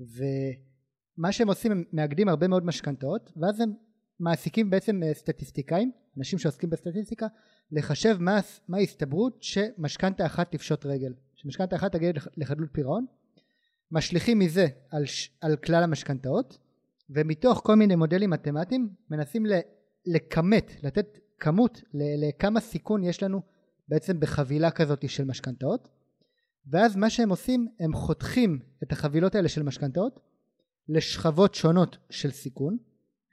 [SPEAKER 2] ומה שהם עושים, הם מאגדים הרבה מאוד משכנתאות, ואז הם מעסיקים בעצם אה, סטטיסטיקאים, אנשים שעוסקים בסטטיסטיקה, לחשב מה, מה ההסתברות שמשכנתה אחת תפשוט רגל, שמשכנתה אחת תגיד לחדלות פירעון, משליכים מזה על, על כלל המשכנתאות, ומתוך כל מיני מודלים מתמטיים מנסים לכמת, לתת כמות לכמה סיכון יש לנו בעצם בחבילה כזאת של משכנתאות ואז מה שהם עושים הם חותכים את החבילות האלה של משכנתאות לשכבות שונות של סיכון.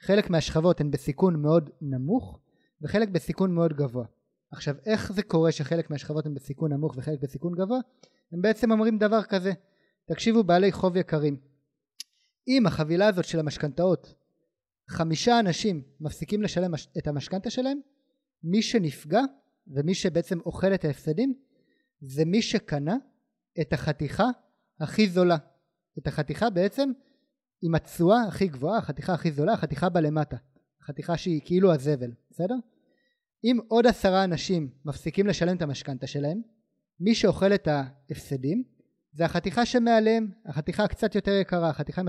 [SPEAKER 2] חלק מהשכבות הן בסיכון מאוד נמוך וחלק בסיכון מאוד גבוה עכשיו איך זה קורה שחלק מהשכבות הן בסיכון נמוך וחלק בסיכון גבוה הם בעצם אומרים דבר כזה תקשיבו בעלי חוב יקרים אם החבילה הזאת של המשכנתאות חמישה אנשים מפסיקים לשלם את המשכנתה שלהם מי שנפגע ומי שבעצם אוכל את ההפסדים זה מי שקנה את החתיכה הכי זולה את החתיכה בעצם עם התשואה הכי גבוהה החתיכה הכי זולה החתיכה בלמטה החתיכה שהיא כאילו הזבל בסדר? אם עוד עשרה אנשים מפסיקים לשלם את המשכנתה שלהם מי שאוכל את ההפסדים זה החתיכה שמעליהם, החתיכה הקצת יותר יקרה, החתיכה עם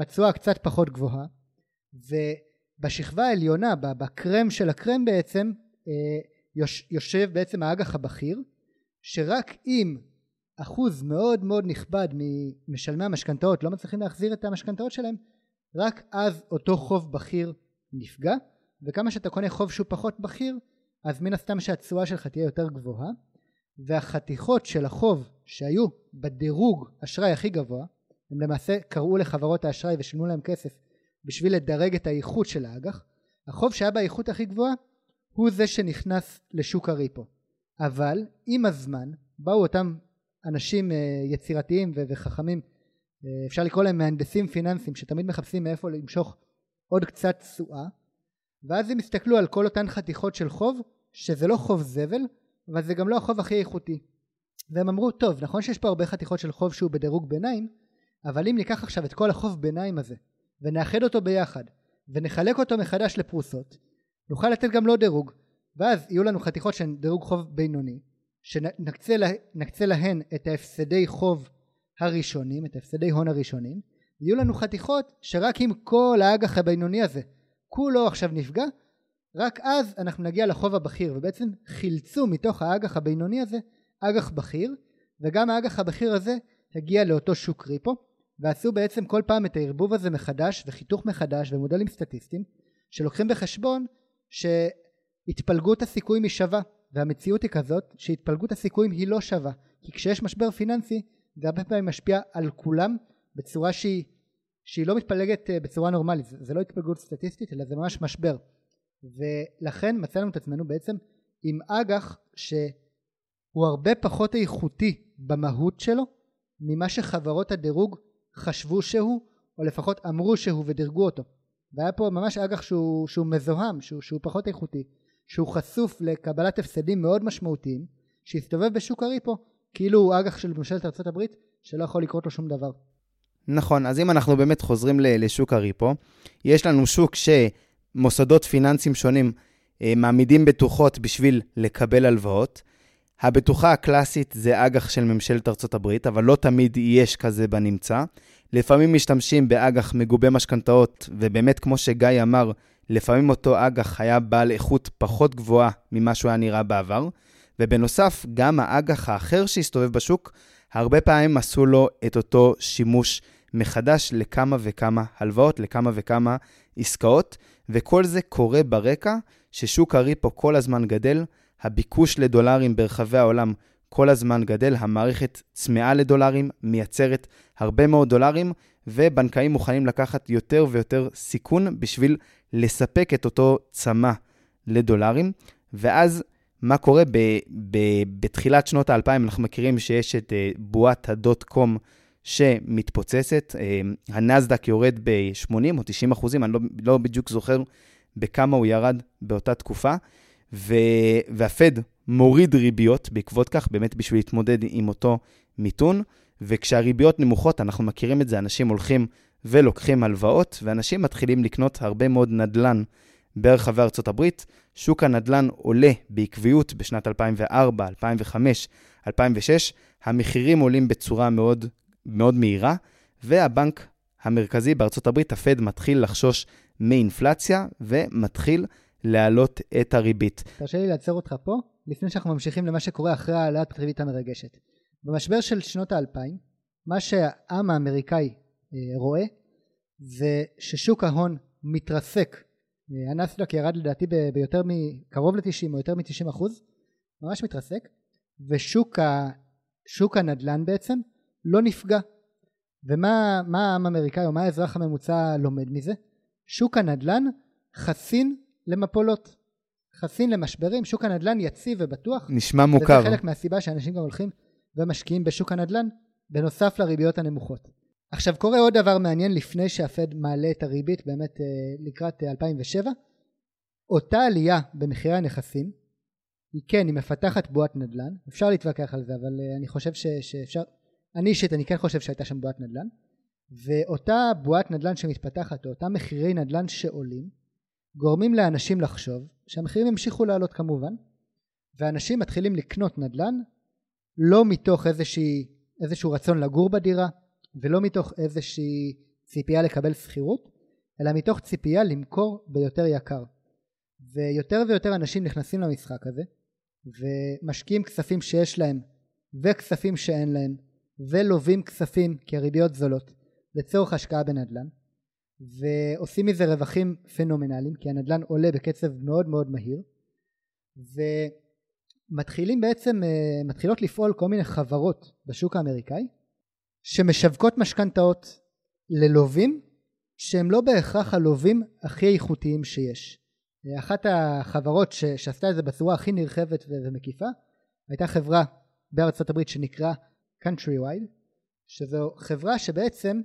[SPEAKER 2] התשואה הקצת, פחות גבוהה ובשכבה העליונה, בקרם של הקרם בעצם אה, יושב בעצם האג"ח הבכיר שרק אם אחוז מאוד מאוד נכבד ממשלמי המשכנתאות לא מצליחים להחזיר את המשכנתאות שלהם רק אז אותו חוב בכיר נפגע וכמה שאתה קונה חוב שהוא פחות בכיר אז מן הסתם שהתשואה שלך תהיה יותר גבוהה והחתיכות של החוב שהיו בדירוג אשראי הכי גבוה הם למעשה קראו לחברות האשראי ושילמו להם כסף בשביל לדרג את האיכות של האג"ח החוב שהיה באיכות הכי גבוהה הוא זה שנכנס לשוק הריפו. אבל עם הזמן באו אותם אנשים אה, יצירתיים וחכמים אה, אפשר לקרוא להם מהנדסים פיננסיים שתמיד מחפשים מאיפה למשוך עוד קצת תשואה ואז הם הסתכלו על כל אותן חתיכות של חוב שזה לא חוב זבל אבל זה גם לא החוב הכי איכותי. והם אמרו, טוב, נכון שיש פה הרבה חתיכות של חוב שהוא בדירוג ביניים, אבל אם ניקח עכשיו את כל החוב ביניים הזה, ונאחד אותו ביחד, ונחלק אותו מחדש לפרוסות, נוכל לתת גם לו דירוג, ואז יהיו לנו חתיכות שהן דירוג חוב בינוני, שנקצה לה, להן את ההפסדי חוב הראשונים, את ההפסדי הון הראשונים, ויהיו לנו חתיכות שרק אם כל האג"ח הבינוני הזה כולו עכשיו נפגע, רק אז אנחנו נגיע לחוב הבכיר ובעצם חילצו מתוך האג"ח הבינוני הזה אג"ח בכיר וגם האג"ח הבכיר הזה הגיע לאותו שוק ריפו ועשו בעצם כל פעם את הערבוב הזה מחדש וחיתוך מחדש ומודלים סטטיסטיים שלוקחים בחשבון שהתפלגות הסיכויים היא שווה והמציאות היא כזאת שהתפלגות הסיכויים היא לא שווה כי כשיש משבר פיננסי זה הרבה פעמים משפיע על כולם בצורה שהיא, שהיא לא מתפלגת אה, בצורה נורמלית זה לא התפלגות סטטיסטית אלא זה ממש משבר ולכן מצאנו את עצמנו בעצם עם אג"ח שהוא הרבה פחות איכותי במהות שלו ממה שחברות הדירוג חשבו שהוא או לפחות אמרו שהוא ודירגו אותו והיה פה ממש אג"ח שהוא, שהוא מזוהם שהוא, שהוא פחות איכותי שהוא חשוף לקבלת הפסדים מאוד משמעותיים שהסתובב בשוק הריפו כאילו הוא אג"ח של ממשלת ארה"ב שלא יכול לקרות לו שום דבר.
[SPEAKER 1] נכון, אז אם אנחנו באמת חוזרים לשוק הריפו, יש לנו שוק ש... מוסדות פיננסיים שונים אה, מעמידים בטוחות בשביל לקבל הלוואות. הבטוחה הקלאסית זה אג"ח של ממשלת ארצות הברית, אבל לא תמיד יש כזה בנמצא. לפעמים משתמשים באג"ח מגובה משכנתאות, ובאמת, כמו שגיא אמר, לפעמים אותו אג"ח היה בעל איכות פחות גבוהה ממה שהוא היה נראה בעבר. ובנוסף, גם האג"ח האחר שהסתובב בשוק, הרבה פעמים עשו לו את אותו שימוש מחדש לכמה וכמה הלוואות, לכמה וכמה עסקאות, וכל זה קורה ברקע ששוק הריפו כל הזמן גדל, הביקוש לדולרים ברחבי העולם כל הזמן גדל, המערכת צמאה לדולרים, מייצרת הרבה מאוד דולרים, ובנקאים מוכנים לקחת יותר ויותר סיכון בשביל לספק את אותו צמא לדולרים, ואז מה קורה? ב, ב, בתחילת שנות האלפיים, אנחנו מכירים שיש את uh, בועת הדוט קום שמתפוצצת, uh, הנסדק יורד ב-80 או 90 אחוזים, אני לא, לא בדיוק זוכר בכמה הוא ירד באותה תקופה, ו, והפד מוריד ריביות בעקבות כך, באמת בשביל להתמודד עם אותו מיתון, וכשהריביות נמוכות, אנחנו מכירים את זה, אנשים הולכים ולוקחים הלוואות, ואנשים מתחילים לקנות הרבה מאוד נדל"ן ברחבי ארצות הברית. שוק הנדל"ן עולה בעקביות בשנת 2004, 2005, 2006. המחירים עולים בצורה מאוד, מאוד מהירה, והבנק המרכזי בארצות הברית, הפד, מתחיל לחשוש מאינפלציה ומתחיל להעלות את הריבית.
[SPEAKER 2] תרשה לי לעצור אותך פה, לפני שאנחנו ממשיכים למה שקורה אחרי העלאת הריבית המרגשת. במשבר של שנות האלפיים, מה שהעם האמריקאי אה, רואה זה ששוק ההון מתרסק הנסדק ירד לדעתי ביותר מקרוב ל-90 או יותר מ-90 אחוז ממש מתרסק ושוק ה, שוק הנדל"ן בעצם לא נפגע. ומה העם האמריקאי או מה האזרח הממוצע לומד מזה? שוק הנדל"ן חסין למפולות. חסין למשברים שוק הנדל"ן יציב ובטוח.
[SPEAKER 1] נשמע מוכר.
[SPEAKER 2] וזה חלק מהסיבה שאנשים גם הולכים ומשקיעים בשוק הנדל"ן בנוסף לריביות הנמוכות. עכשיו קורה עוד דבר מעניין לפני שהפד מעלה את הריבית באמת אה, לקראת 2007 אה, אותה עלייה במחירי הנכסים היא כן היא מפתחת בועת נדל"ן. אפשר להתווכח על זה אבל אה, אני חושב ש, שאפשר אני אישית אני כן חושב שהייתה שם בועת נדל"ן ואותה בועת נדל"ן שמתפתחת או אותם מחירי נדל"ן שעולים גורמים לאנשים לחשוב שהמחירים ימשיכו לעלות כמובן ואנשים מתחילים לקנות נדל"ן לא מתוך איזושהי, איזשהו רצון לגור בדירה ולא מתוך איזושהי ציפייה לקבל שכירות אלא מתוך ציפייה למכור ביותר יקר. ויותר ויותר אנשים נכנסים למשחק הזה ומשקיעים כספים שיש להם וכספים שאין להם ולווים כספים כי הריביות זולות. לצורך השקעה בנדל"ן. ועושים מזה רווחים פנומנליים כי הנדל"ן עולה בקצב מאוד מאוד מהיר. ומתחילים בעצם אה, מתחילות לפעול כל מיני חברות בשוק האמריקאי שמשווקות משכנתאות ללווים שהם לא בהכרח הלווים הכי איכותיים שיש. אחת החברות ש, שעשתה את זה בצורה הכי נרחבת ומקיפה הייתה חברה בארצות הברית שנקרא Countrywide שזו חברה שבעצם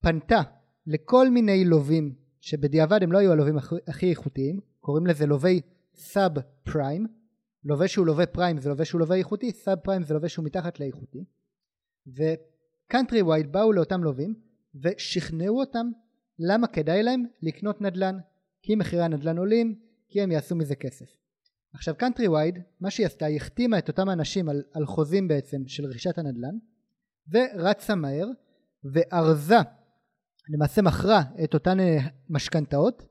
[SPEAKER 2] פנתה לכל מיני לווים שבדיעבד הם לא היו הלווים הכי איכותיים קוראים לזה לווי סאב פריים לווה שהוא לווה פריים זה לווה שהוא לווה איכותי סאב פריים זה לווה שהוא מתחת לאיכותי. Countrywide באו לאותם לווים ושכנעו אותם למה כדאי להם לקנות נדל"ן כי מחירי הנדל"ן עולים כי הם יעשו מזה כסף עכשיו Countrywide מה שהיא עשתה היא החתימה את אותם אנשים על, על חוזים בעצם של רכישת הנדל"ן ורצה מהר וארזה למעשה מכרה את אותן אה, משכנתאות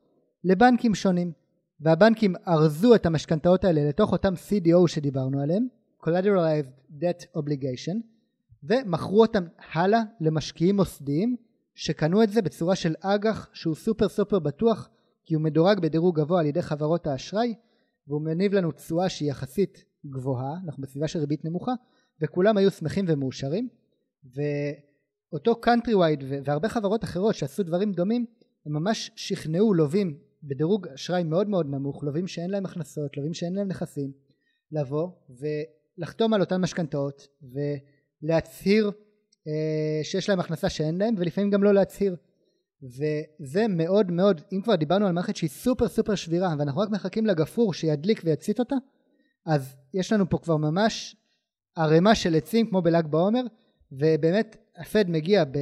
[SPEAKER 2] לבנקים שונים. והבנקים ארזו את המשכנתאות האלה לתוך אותם CDO שדיברנו עליהם Collateralized Debt Obligation ומכרו אותם הלאה למשקיעים מוסדיים שקנו את זה בצורה של אג"ח שהוא סופר סופר בטוח כי הוא מדורג בדירוג גבוה על ידי חברות האשראי והוא מניב לנו תשואה שהיא יחסית גבוהה, אנחנו בסביבה של ריבית נמוכה וכולם היו שמחים ומאושרים ואותו Countrywide והרבה חברות אחרות שעשו דברים דומים הם ממש שכנעו לווים בדירוג אשראי מאוד מאוד נמוך, לווים שאין להם הכנסות, לווים שאין להם נכסים לבוא ולחתום על אותן משכנתאות ו... להצהיר אה, שיש להם הכנסה שאין להם ולפעמים גם לא להצהיר וזה מאוד מאוד אם כבר דיברנו על מערכת שהיא סופר סופר שבירה ואנחנו רק מחכים לגפרור שידליק ויצית אותה אז יש לנו פה כבר ממש ערימה של עצים כמו בל"ג בעומר ובאמת הפד מגיע ב...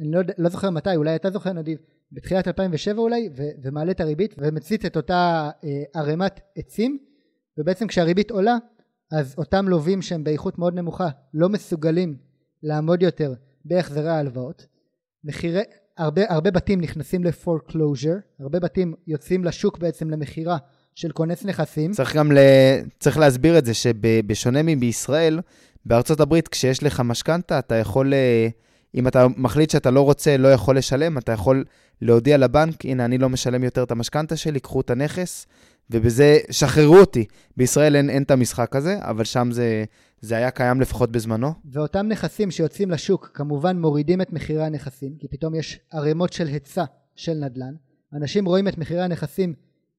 [SPEAKER 2] אני לא, לא זוכר מתי אולי אתה זוכר נדיב בתחילת 2007 אולי ו, ומעלה את הריבית ומצית את אותה אה, ערימת עצים ובעצם כשהריבית עולה אז אותם לווים שהם באיכות מאוד נמוכה לא מסוגלים לעמוד יותר בהחזרי ההלוואות. מחירי הרבה, הרבה בתים נכנסים לפורקלוז'ר הרבה בתים יוצאים לשוק בעצם למכירה של כונס נכסים.
[SPEAKER 1] צריך גם ל... צריך להסביר את זה שבשונה מבישראל בארצות הברית כשיש לך משכנתה אתה יכול אה, אם אתה מחליט שאתה לא רוצה לא יכול לשלם אתה יכול להודיע לבנק הנה אני לא משלם יותר את המשכנתה שלי קחו את הנכס ובזה שחררו אותי. בישראל אין, אין את המשחק הזה, אבל שם זה, זה היה קיים לפחות בזמנו.
[SPEAKER 2] ואותם נכסים שיוצאים לשוק כמובן מורידים את מחירי הנכסים, כי פתאום יש ערימות של היצע של נדל"ן. אנשים רואים את מחירי הנכסים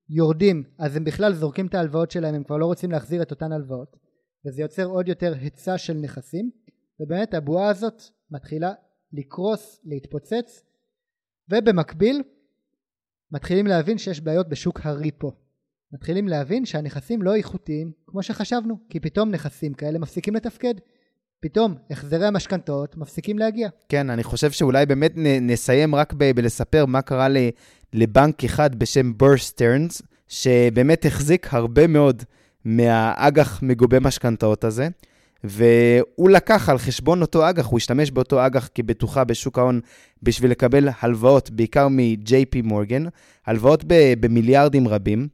[SPEAKER 2] יורדים, אז הם בכלל זורקים את ההלוואות שלהם, הם כבר לא רוצים להחזיר את אותן הלוואות, וזה יוצר עוד יותר היצע של נכסים, ובאמת הבועה הזאת מתחילה לקרוס, להתפוצץ, ובמקביל מתחילים להבין שיש בעיות בשוק הריפו. מתחילים להבין שהנכסים לא איכותיים כמו שחשבנו, כי פתאום נכסים כאלה מפסיקים לתפקד. פתאום החזרי המשכנתאות מפסיקים להגיע.
[SPEAKER 1] כן, אני חושב שאולי באמת נ, נסיים רק ב, בלספר מה קרה ל, לבנק אחד בשם בר סטרנס, שבאמת החזיק הרבה מאוד מהאג"ח מגובה משכנתאות הזה, והוא לקח על חשבון אותו אג"ח, הוא השתמש באותו אג"ח כבטוחה בשוק ההון בשביל לקבל הלוואות, בעיקר מ-JP מורגן, הלוואות במיליארדים רבים,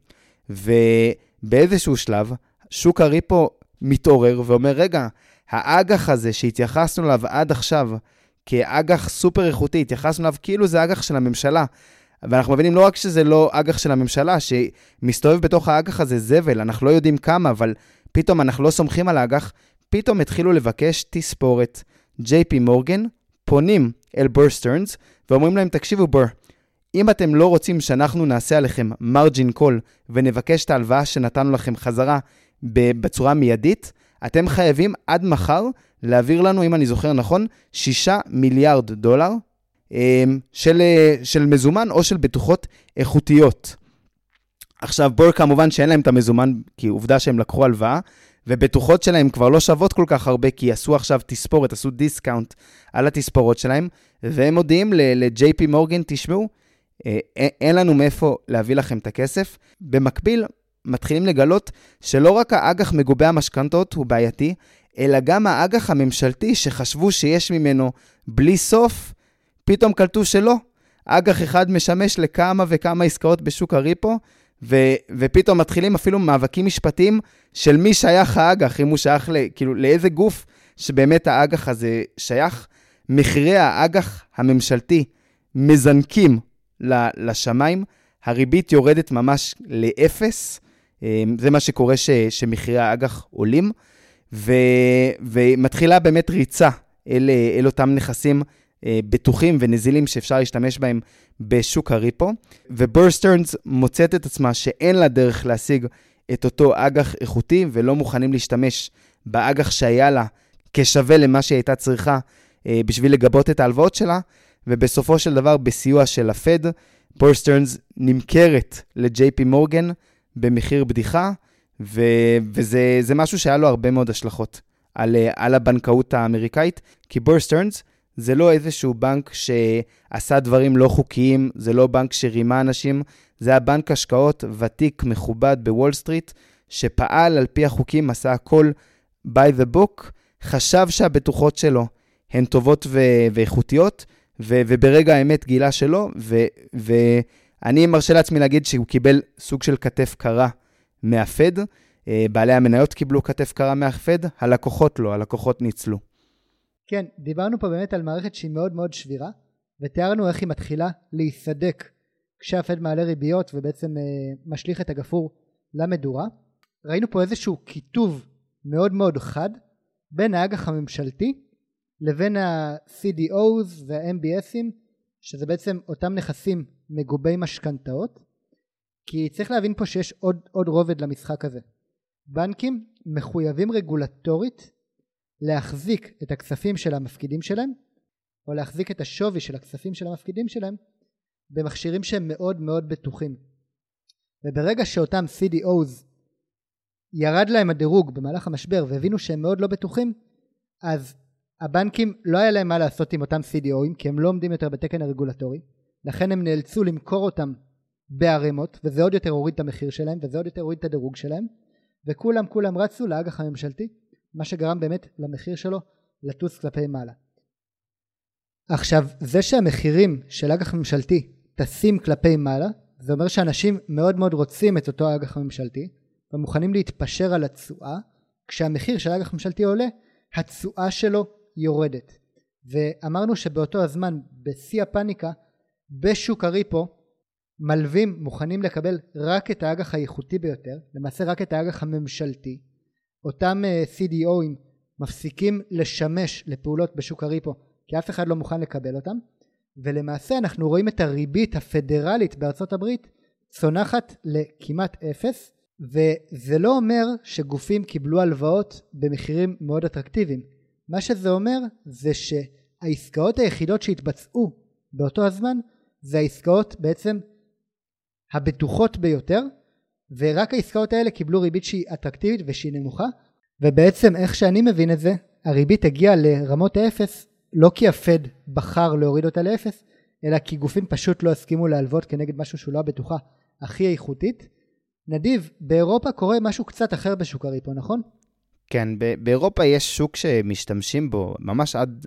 [SPEAKER 1] ובאיזשהו שלב שוק הריפו מתעורר ואומר, רגע, האג"ח הזה שהתייחסנו אליו עד עכשיו כאג"ח סופר איכותי, התייחסנו אליו כאילו זה אג"ח של הממשלה. ואנחנו מבינים לא רק שזה לא אג"ח של הממשלה, שמסתובב בתוך האג"ח הזה זבל, אנחנו לא יודעים כמה, אבל פתאום אנחנו לא סומכים על האג"ח, פתאום התחילו לבקש תספורת. JP מורגן פונים אל בר סטרנס ואומרים להם, תקשיבו בר, אם אתם לא רוצים שאנחנו נעשה עליכם margin call ונבקש את ההלוואה שנתנו לכם חזרה בצורה מיידית, אתם חייבים עד מחר להעביר לנו, אם אני זוכר נכון, 6 מיליארד דולר אמ, של, של מזומן או של בטוחות איכותיות. עכשיו, בר כמובן שאין להם את המזומן, כי עובדה שהם לקחו הלוואה, ובטוחות שלהם כבר לא שוות כל כך הרבה, כי עשו עכשיו תספורת, עשו discount על התספורות שלהם, והם מודיעים ל-JP מורגן, תשמעו, אה, אין לנו מאיפה להביא לכם את הכסף. במקביל, מתחילים לגלות שלא רק האג"ח מגובי המשכנתות הוא בעייתי, אלא גם האג"ח הממשלתי שחשבו שיש ממנו בלי סוף, פתאום קלטו שלא. אג"ח אחד משמש לכמה וכמה עסקאות בשוק הריפו, ו- ופתאום מתחילים אפילו מאבקים משפטיים של מי שייך האג"ח, אם הוא שייך ל- כאילו, לאיזה גוף שבאמת האג"ח הזה שייך. מחירי האג"ח הממשלתי מזנקים לשמיים, הריבית יורדת ממש לאפס, אמ, זה מה שקורה ש, שמחירי האג"ח עולים, ו, ומתחילה באמת ריצה אל, אל אותם נכסים אה, בטוחים ונזילים שאפשר להשתמש בהם בשוק הריפו, ובר סטרנס מוצאת את עצמה שאין לה דרך להשיג את אותו אג"ח איכותי, ולא מוכנים להשתמש באג"ח שהיה לה כשווה למה שהיא הייתה צריכה אה, בשביל לגבות את ההלוואות שלה, ובסופו של דבר, בסיוע של הפד, בר סטרנס נמכרת לג'יי-פי מורגן במחיר בדיחה, ו- וזה משהו שהיה לו הרבה מאוד השלכות על, אה, על הבנקאות האמריקאית, כי בר סטרנס זה לא איזשהו בנק שעשה דברים לא חוקיים, זה לא בנק שרימה אנשים, זה היה בנק השקעות ותיק, מכובד בוול סטריט, שפעל על פי החוקים, עשה הכל by the book, חשב שהבטוחות שלו הן טובות ו- ואיכותיות, ו- וברגע האמת גילה שלא, ואני מרשה לעצמי להגיד שהוא קיבל סוג של כתף קרה מהפד. אה, בעלי המניות קיבלו כתף קרה מהפד, הלקוחות לא, הלקוחות ניצלו.
[SPEAKER 2] כן, דיברנו פה באמת על מערכת שהיא מאוד מאוד שבירה, ותיארנו איך היא מתחילה להיסדק כשהפד מעלה ריביות ובעצם אה, משליך את הגפור למדורה. ראינו פה איזשהו קיטוב מאוד מאוד חד בין האג"ח הממשלתי לבין ה-CDOs וה-MBSים שזה בעצם אותם נכסים מגובי משכנתאות כי צריך להבין פה שיש עוד, עוד רובד למשחק הזה. בנקים מחויבים רגולטורית להחזיק את הכספים של המפקידים שלהם או להחזיק את השווי של הכספים של המפקידים שלהם במכשירים שהם מאוד מאוד בטוחים וברגע שאותם CDOs ירד להם הדירוג במהלך המשבר והבינו שהם מאוד לא בטוחים אז הבנקים לא היה להם מה לעשות עם אותם CDOים כי הם לא עומדים יותר בתקן הרגולטורי. לכן הם נאלצו למכור אותם בערימות וזה עוד יותר הוריד את המחיר שלהם וזה עוד יותר הוריד את הדירוג שלהם. וכולם כולם רצו לאג"ח הממשלתי מה שגרם באמת למחיר שלו לטוס כלפי מעלה. עכשיו זה שהמחירים של אג"ח ממשלתי טסים כלפי מעלה זה אומר שאנשים מאוד מאוד רוצים את אותו אג"ח הממשלתי ומוכנים להתפשר על התשואה. כשהמחיר של אג"ח ממשלתי עולה התשואה שלו יורדת. ואמרנו שבאותו הזמן בשיא הפאניקה בשוק הריפו מלווים מוכנים לקבל רק את האג"ח האיכותי ביותר למעשה רק את האג"ח הממשלתי. אותם אה, CDOים מפסיקים לשמש לפעולות בשוק הריפו כי אף אחד לא מוכן לקבל אותם. ולמעשה אנחנו רואים את הריבית הפדרלית בארצות הברית צונחת לכמעט אפס, וזה לא אומר שגופים קיבלו הלוואות במחירים מאוד אטרקטיביים. מה שזה אומר זה שהעסקאות היחידות שהתבצעו באותו הזמן זה העסקאות בעצם הבטוחות ביותר ורק העסקאות האלה קיבלו ריבית שהיא אטרקטיבית ושהיא נמוכה ובעצם איך שאני מבין את זה הריבית הגיעה לרמות האפס לא כי הפד בחר להוריד אותה לאפס אלא כי גופים פשוט לא הסכימו להלוות כנגד משהו שהוא לא הבטוחה הכי איכותית. נדיב, באירופה קורה משהו קצת אחר בשוק הריפו, נכון?
[SPEAKER 1] כן, באירופה יש שוק שמשתמשים בו ממש עד,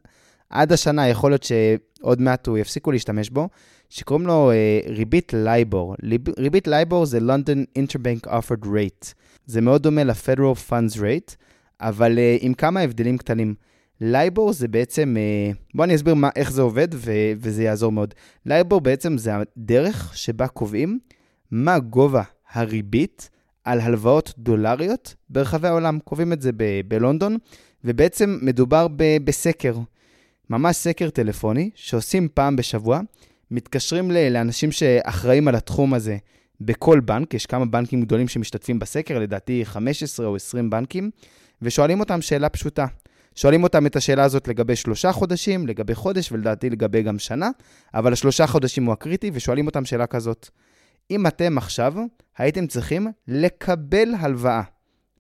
[SPEAKER 1] עד השנה, יכול להיות שעוד מעט הוא יפסיקו להשתמש בו, שקוראים לו אה, ריבית לייבור. ריבית לייבור זה London Interbank Offered Rate. זה מאוד דומה ל-Federal Funds Rate, אבל אה, עם כמה הבדלים קטנים. לייבור זה בעצם, אה, בואו אני אסביר מה, איך זה עובד ו- וזה יעזור מאוד. לייבור בעצם זה הדרך שבה קובעים מה גובה הריבית על הלוואות דולריות ברחבי העולם. קובעים את זה ב- בלונדון, ובעצם מדובר ב- בסקר, ממש סקר טלפוני, שעושים פעם בשבוע, מתקשרים לאנשים שאחראים על התחום הזה בכל בנק, יש כמה בנקים גדולים שמשתתפים בסקר, לדעתי 15 או 20 בנקים, ושואלים אותם שאלה פשוטה. שואלים אותם את השאלה הזאת לגבי שלושה חודשים, לגבי חודש ולדעתי לגבי גם שנה, אבל השלושה חודשים הוא הקריטי, ושואלים אותם שאלה כזאת. אם אתם עכשיו הייתם צריכים לקבל הלוואה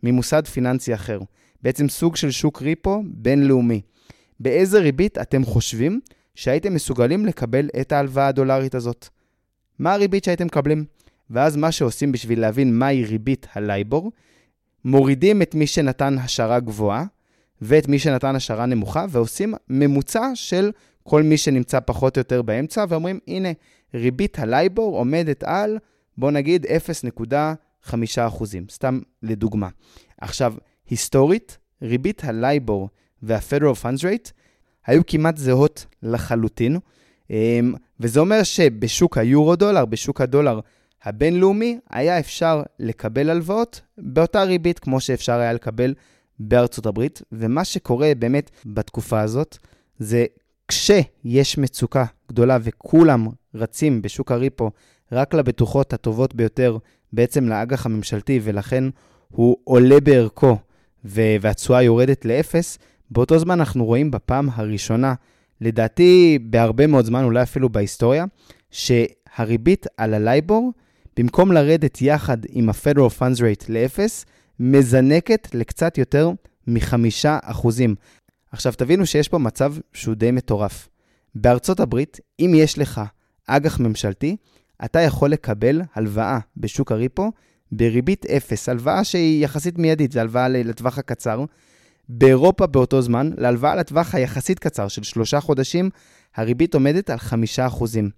[SPEAKER 1] ממוסד פיננסי אחר, בעצם סוג של שוק ריפו בינלאומי, באיזה ריבית אתם חושבים שהייתם מסוגלים לקבל את ההלוואה הדולרית הזאת? מה הריבית שהייתם מקבלים? ואז מה שעושים בשביל להבין מהי ריבית הלייבור, מורידים את מי שנתן השערה גבוהה ואת מי שנתן השערה נמוכה, ועושים ממוצע של כל מי שנמצא פחות או יותר באמצע, ואומרים, הנה, ריבית הלייבור עומדת על, בוא נגיד, 0.5 סתם לדוגמה. עכשיו, היסטורית, ריבית הלייבור וה-Federal Funds Rate היו כמעט זהות לחלוטין, אמ, וזה אומר שבשוק היורו-דולר, בשוק הדולר הבינלאומי, היה אפשר לקבל הלוואות באותה ריבית כמו שאפשר היה לקבל בארצות הברית, ומה שקורה באמת בתקופה הזאת, זה כשיש מצוקה גדולה וכולם רצים בשוק הריפו רק לבטוחות הטובות ביותר, בעצם לאג"ח הממשלתי, ולכן הוא עולה בערכו והתשואה יורדת לאפס, באותו זמן אנחנו רואים בפעם הראשונה, לדעתי בהרבה מאוד זמן, אולי אפילו בהיסטוריה, שהריבית על הלייבור, במקום לרדת יחד עם ה-Federal Funds Rate לאפס, מזנקת לקצת יותר מחמישה אחוזים. עכשיו תבינו שיש פה מצב שהוא די מטורף. בארצות הברית, אם יש לך אג"ח ממשלתי, אתה יכול לקבל הלוואה בשוק הריפו בריבית אפס, הלוואה שהיא יחסית מיידית, זו הלוואה לטווח הקצר. באירופה באותו זמן, להלוואה לטווח היחסית קצר של שלושה חודשים, הריבית עומדת על חמישה אחוזים.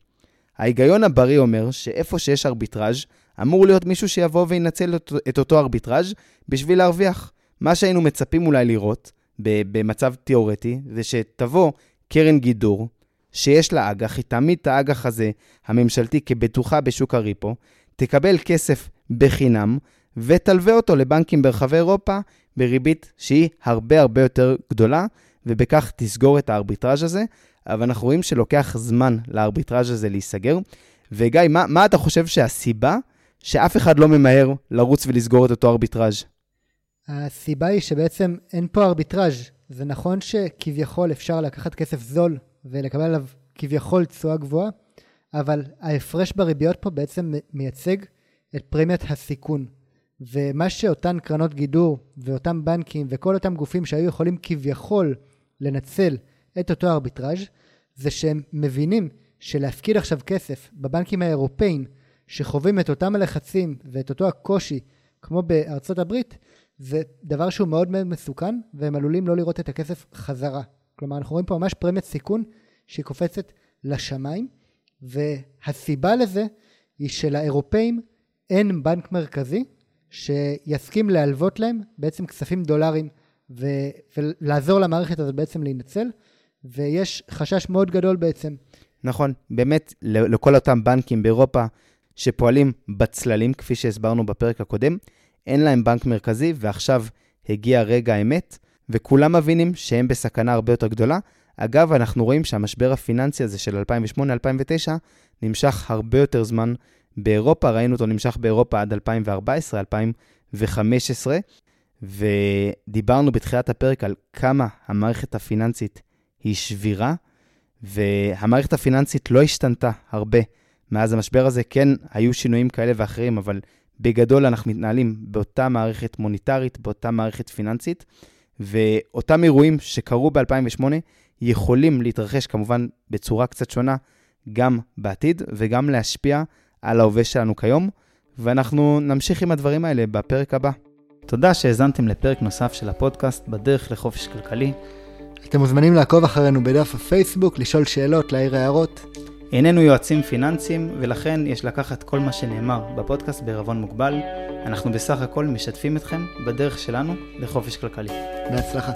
[SPEAKER 1] ההיגיון הבריא אומר שאיפה שיש ארביטראז', אמור להיות מישהו שיבוא וינצל את אותו ארביטראז' בשביל להרוויח. מה שהיינו מצפים אולי לראות, במצב תיאורטי, זה שתבוא קרן גידור, שיש לה אג"ח, היא תעמיד את האג"ח הזה, הממשלתי, כבטוחה בשוק הריפו, תקבל כסף בחינם, ותלווה אותו לבנקים ברחבי אירופה בריבית שהיא הרבה הרבה יותר גדולה, ובכך תסגור את הארביטראז' הזה. אבל אנחנו רואים שלוקח זמן לארביטראז' הזה להיסגר. וגיא, מה, מה אתה חושב שהסיבה שאף אחד לא ממהר לרוץ ולסגור את אותו ארביטראז'?
[SPEAKER 2] הסיבה היא שבעצם אין פה ארביטראז'. זה נכון שכביכול אפשר לקחת כסף זול ולקבל עליו כביכול תשואה גבוהה, אבל ההפרש בריביות פה בעצם מייצג את פרמיית הסיכון. ומה שאותן קרנות גידור ואותם בנקים וכל אותם גופים שהיו יכולים כביכול לנצל את אותו ארביטראז' זה שהם מבינים שלהפקיד עכשיו כסף בבנקים האירופאים שחווים את אותם הלחצים ואת אותו הקושי כמו בארצות הברית זה דבר שהוא מאוד מאוד מסוכן והם עלולים לא לראות את הכסף חזרה. כלומר אנחנו רואים פה ממש פרמיית סיכון שהיא קופצת לשמיים והסיבה לזה היא שלאירופאים אין בנק מרכזי שיסכים להלוות להם בעצם כספים דולרים ו- ולעזור למערכת הזאת בעצם להינצל ויש חשש מאוד גדול בעצם.
[SPEAKER 1] נכון, באמת לכל אותם בנקים באירופה שפועלים בצללים, כפי שהסברנו בפרק הקודם, אין להם בנק מרכזי, ועכשיו הגיע רגע האמת, וכולם מבינים שהם בסכנה הרבה יותר גדולה. אגב, אנחנו רואים שהמשבר הפיננסי הזה של 2008-2009 נמשך הרבה יותר זמן באירופה, ראינו אותו נמשך באירופה עד 2014, 2015, ודיברנו בתחילת הפרק על כמה המערכת הפיננסית היא שבירה, והמערכת הפיננסית לא השתנתה הרבה מאז המשבר הזה. כן, היו שינויים כאלה ואחרים, אבל בגדול אנחנו מתנהלים באותה מערכת מוניטרית, באותה מערכת פיננסית, ואותם אירועים שקרו ב-2008 יכולים להתרחש כמובן בצורה קצת שונה גם בעתיד וגם להשפיע על ההווה שלנו כיום, ואנחנו נמשיך עם הדברים האלה בפרק הבא. תודה שהאזנתם לפרק נוסף של הפודקאסט בדרך לחופש כלכלי.
[SPEAKER 2] אתם מוזמנים לעקוב אחרינו בדף הפייסבוק, לשאול שאלות, להעיר הערות.
[SPEAKER 1] איננו יועצים פיננסיים, ולכן יש לקחת כל מה שנאמר בפודקאסט בערבון מוגבל. אנחנו בסך הכל משתפים אתכם בדרך שלנו לחופש כלכלי.
[SPEAKER 2] בהצלחה.